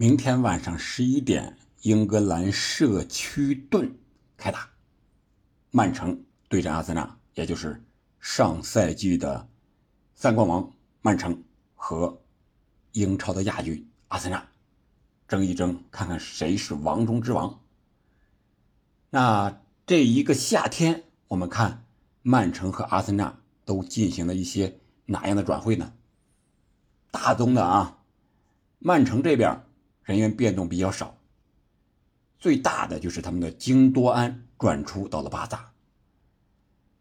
明天晚上十一点，英格兰社区盾开打，曼城对阵阿森纳，也就是上赛季的三冠王曼城和英超的亚军阿森纳，争一争，看看谁是王中之王。那这一个夏天，我们看曼城和阿森纳都进行了一些哪样的转会呢？大宗的啊，曼城这边。人员变动比较少，最大的就是他们的京多安转出到了巴萨，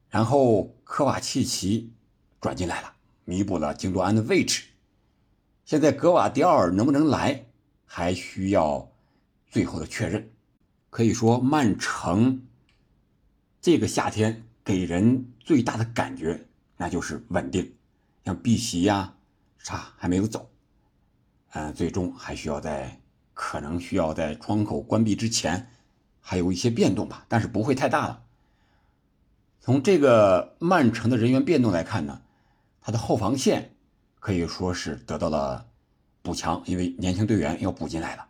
然后科瓦契奇转进来了，弥补了京多安的位置。现在格瓦迪奥尔能不能来，还需要最后的确认。可以说，曼城这个夏天给人最大的感觉，那就是稳定，像碧玺呀，啥还没有走。嗯，最终还需要在可能需要在窗口关闭之前，还有一些变动吧，但是不会太大了。从这个曼城的人员变动来看呢，他的后防线可以说是得到了补强，因为年轻队员要补进来了。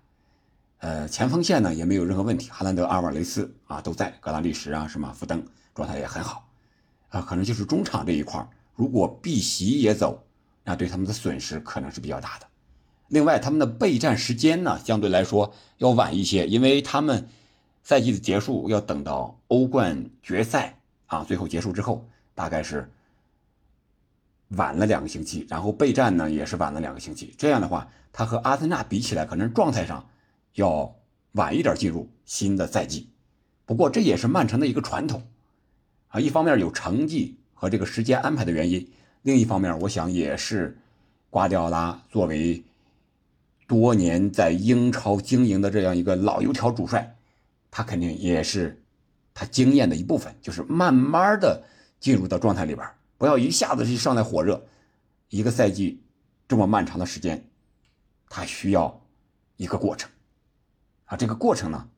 呃，前锋线呢也没有任何问题，哈兰德、阿尔瓦雷斯啊都在，格拉利什啊什么福登状态也很好，啊，可能就是中场这一块如果碧玺也走，那对他们的损失可能是比较大的。另外，他们的备战时间呢，相对来说要晚一些，因为他们赛季的结束要等到欧冠决赛啊，最后结束之后，大概是晚了两个星期，然后备战呢也是晚了两个星期。这样的话，他和阿森纳比起来，可能状态上要晚一点进入新的赛季。不过这也是曼城的一个传统啊，一方面有成绩和这个时间安排的原因，另一方面，我想也是瓜迪奥拉作为。多年在英超经营的这样一个老油条主帅，他肯定也是他经验的一部分，就是慢慢的进入到状态里边，不要一下子就上来火热。一个赛季这么漫长的时间，他需要一个过程啊，这个过程呢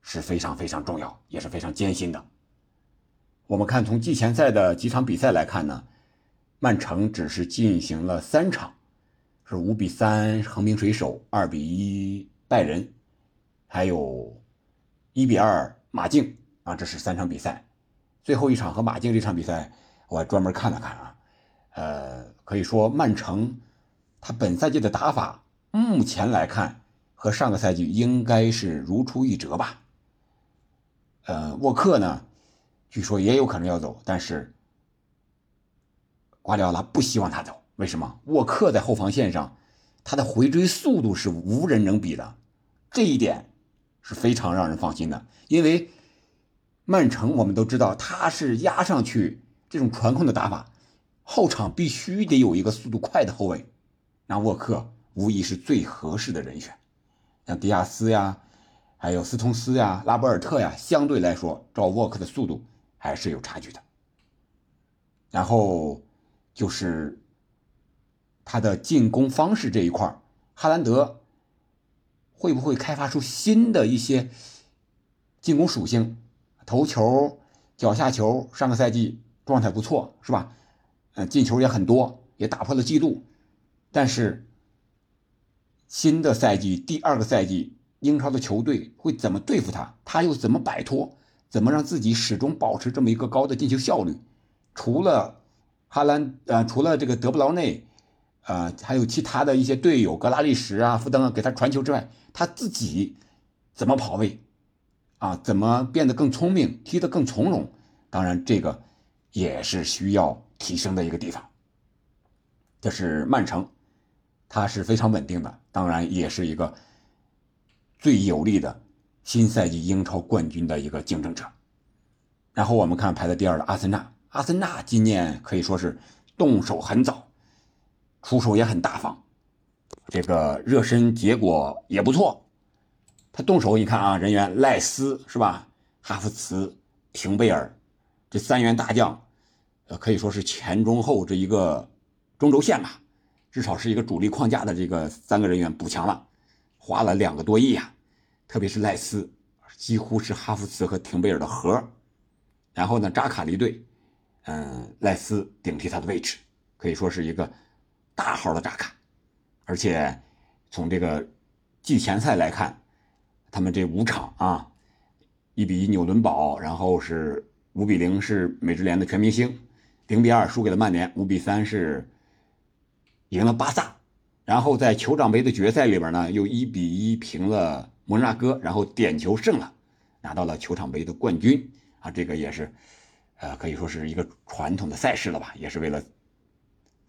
是非常非常重要，也是非常艰辛的。我们看从季前赛的几场比赛来看呢，曼城只是进行了三场。是五比三横滨水手，二比一拜仁，还有一比二马竞啊，这是三场比赛。最后一场和马竞这场比赛，我还专门看了看啊。呃，可以说曼城他本赛季的打法，目前来看和上个赛季应该是如出一辙吧。呃，沃克呢，据说也有可能要走，但是瓜迪奥拉不希望他走。为什么沃克在后防线上，他的回追速度是无人能比的，这一点是非常让人放心的。因为曼城我们都知道他是压上去这种传控的打法，后场必须得有一个速度快的后卫，那沃克无疑是最合适的人选。像迪亚斯呀，还有斯通斯呀、拉波尔特呀，相对来说，照沃克的速度还是有差距的。然后就是。他的进攻方式这一块哈兰德会不会开发出新的一些进攻属性？头球、脚下球，上个赛季状态不错，是吧？嗯，进球也很多，也打破了记录。但是新的赛季，第二个赛季，英超的球队会怎么对付他？他又怎么摆脱？怎么让自己始终保持这么一个高的进球效率？除了哈兰，呃，除了这个德布劳内。呃，还有其他的一些队友，格拉利什啊、福登啊，给他传球之外，他自己怎么跑位啊？怎么变得更聪明，踢得更从容？当然，这个也是需要提升的一个地方。这是曼城，他是非常稳定的，当然也是一个最有力的新赛季英超冠军的一个竞争者。然后我们看排在第二的阿森纳，阿森纳今年可以说是动手很早。出手也很大方，这个热身结果也不错。他动手，你看啊，人员赖斯是吧？哈弗茨、廷贝尔，这三员大将，呃，可以说是前中后这一个中轴线吧，至少是一个主力框架的这个三个人员补强了，花了两个多亿啊。特别是赖斯，几乎是哈弗茨和廷贝尔的核。然后呢，扎卡离队，嗯，赖斯顶替他的位置，可以说是一个。大号的扎卡，而且从这个季前赛来看，他们这五场啊，一比一纽伦堡，然后是五比零是美职联的全明星，零比二输给了曼联，五比三是赢了巴萨，然后在酋长杯的决赛里边呢，又一比一平了摩纳哥，然后点球胜了，拿到了酋长杯的冠军。啊，这个也是，呃，可以说是一个传统的赛事了吧，也是为了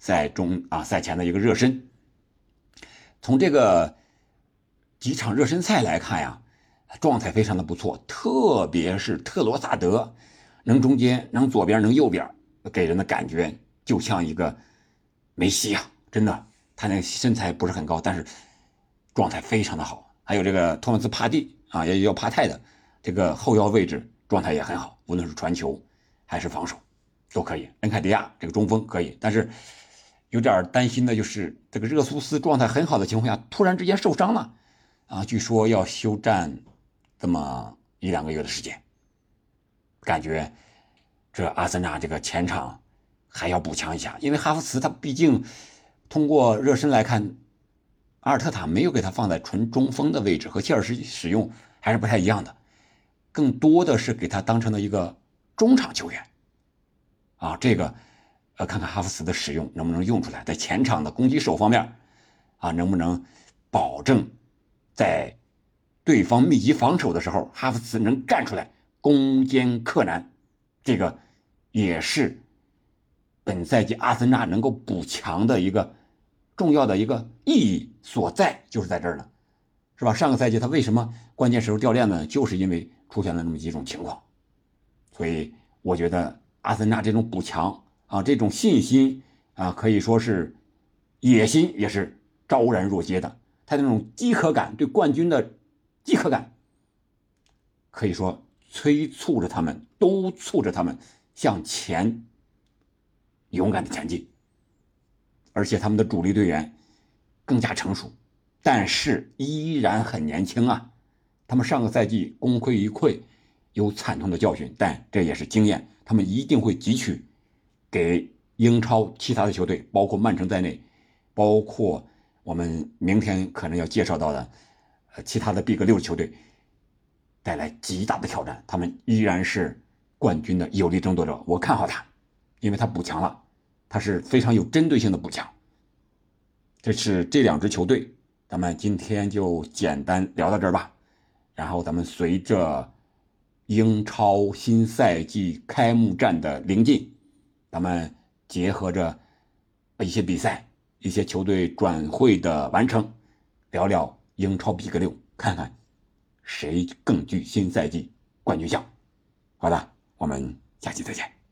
赛中啊赛前的一个热身。从这个。几场热身赛来看呀，状态非常的不错，特别是特罗萨德，能中间，能左边，能右边，给人的感觉就像一个梅西啊！真的，他那个身材不是很高，但是状态非常的好。还有这个托马斯帕蒂啊，也叫帕泰的这个后腰位置状态也很好，无论是传球还是防守都可以。恩凯迪亚这个中锋可以，但是有点担心的就是这个热苏斯状态很好的情况下，突然之间受伤了。啊，据说要休战这么一两个月的时间，感觉这阿森纳这个前场还要补强一下，因为哈弗茨他毕竟通过热身来看，阿尔特塔没有给他放在纯中锋的位置，和切尔西使用还是不太一样的，更多的是给他当成了一个中场球员。啊，这个看看哈弗茨的使用能不能用出来，在前场的攻击手方面啊，能不能保证？在对方密集防守的时候，哈弗茨能站出来攻坚克难，这个也是本赛季阿森纳能够补强的一个重要的一个意义所在，就是在这儿呢，是吧？上个赛季他为什么关键时候掉链子？就是因为出现了那么几种情况，所以我觉得阿森纳这种补强啊，这种信心啊，可以说是野心也是昭然若揭的。他那种饥渴感，对冠军的饥渴感，可以说催促着他们，督促着他们向前勇敢的前进。而且他们的主力队员更加成熟，但是依然很年轻啊。他们上个赛季功亏一篑，有惨痛的教训，但这也是经验，他们一定会汲取，给英超其他的球队，包括曼城在内，包括。我们明天可能要介绍到的，呃，其他的 Big 六球队带来极大的挑战，他们依然是冠军的有力争夺者。我看好他，因为他补强了，他是非常有针对性的补强。这是这两支球队，咱们今天就简单聊到这儿吧。然后咱们随着英超新赛季开幕战的临近，咱们结合着一些比赛。一些球队转会的完成，聊聊英超 Big 六，看看谁更具新赛季冠军相。好的，我们下期再见。